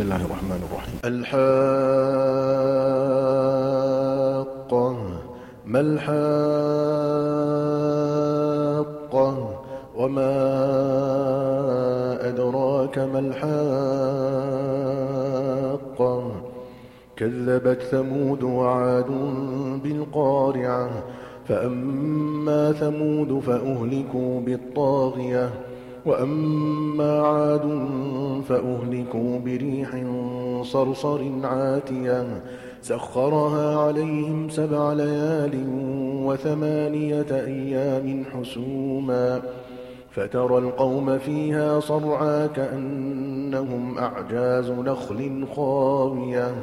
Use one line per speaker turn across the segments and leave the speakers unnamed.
بسم الله الرحمن الرحيم
الحاقة ما الحاقة؟ وما أدراك ما الحاقة؟ كذبت ثمود وعاد بالقارعة فأما ثمود فأهلكوا بالطاغية. وأما عاد فأهلكوا بريح صرصر عاتية سخرها عليهم سبع ليال وثمانية أيام حسوما فترى القوم فيها صرعا كأنهم أعجاز نخل خاوية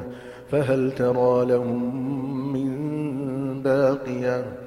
فهل ترى لهم من باقية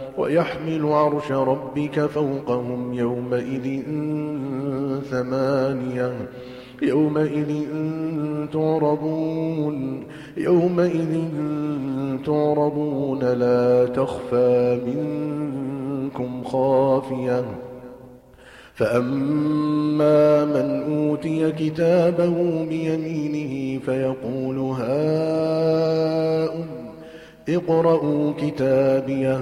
ويحمل عرش ربك فوقهم يومئذ ثمانية. يومئذ تعرضون يومئذ تعرضون لا تخفى منكم خافية. فأما من أوتي كتابه بيمينه فيقول هاؤم اقرءوا كتابيه.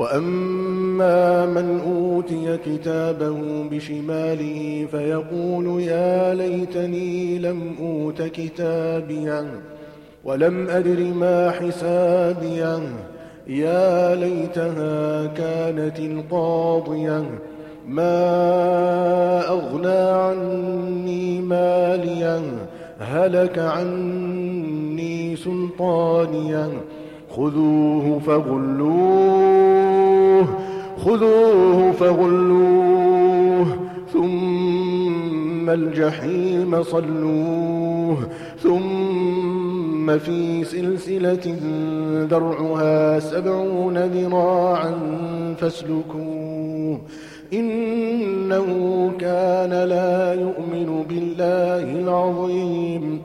وأما من أوتي كتابه بشماله فيقول يا ليتني لم أوت كتابيا ولم أدر ما حسابيا يا ليتها كانت القاضية ما أغنى عني ماليا هلك عني سلطانيا خذوه فغلوه خذوه فغلوه ثم الجحيم صلوه ثم في سلسلة درعها سبعون ذراعا فاسلكوه. إنه كان لا يؤمن بالله العظيم.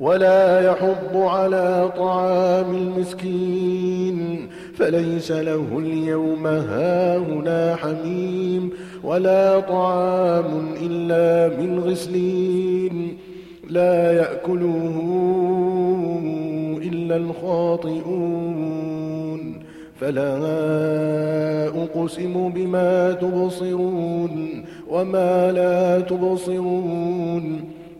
ولا يحض على طعام المسكين فليس له اليوم هاهنا حميم ولا طعام إلا من غسلين. لا يأكله إلا الخاطئون. فلا أقسم بما تبصرون وما لا تبصرون.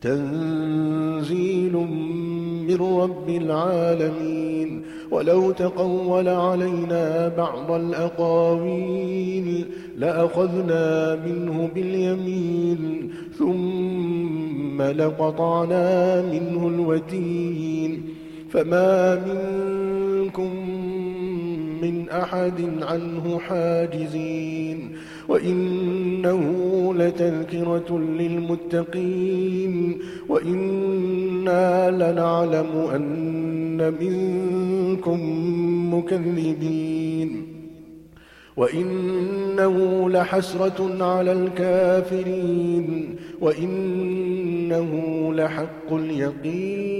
تنزيل من رب العالمين ولو تقول علينا بعض الأقاويل لأخذنا منه باليمين ثم لقطعنا منه الوتين فما منكم من أحد عنه حاجزين وإنه لتذكرة للمتقين وإنا لنعلم أن منكم مكذبين وإنه لحسرة على الكافرين وإنه لحق اليقين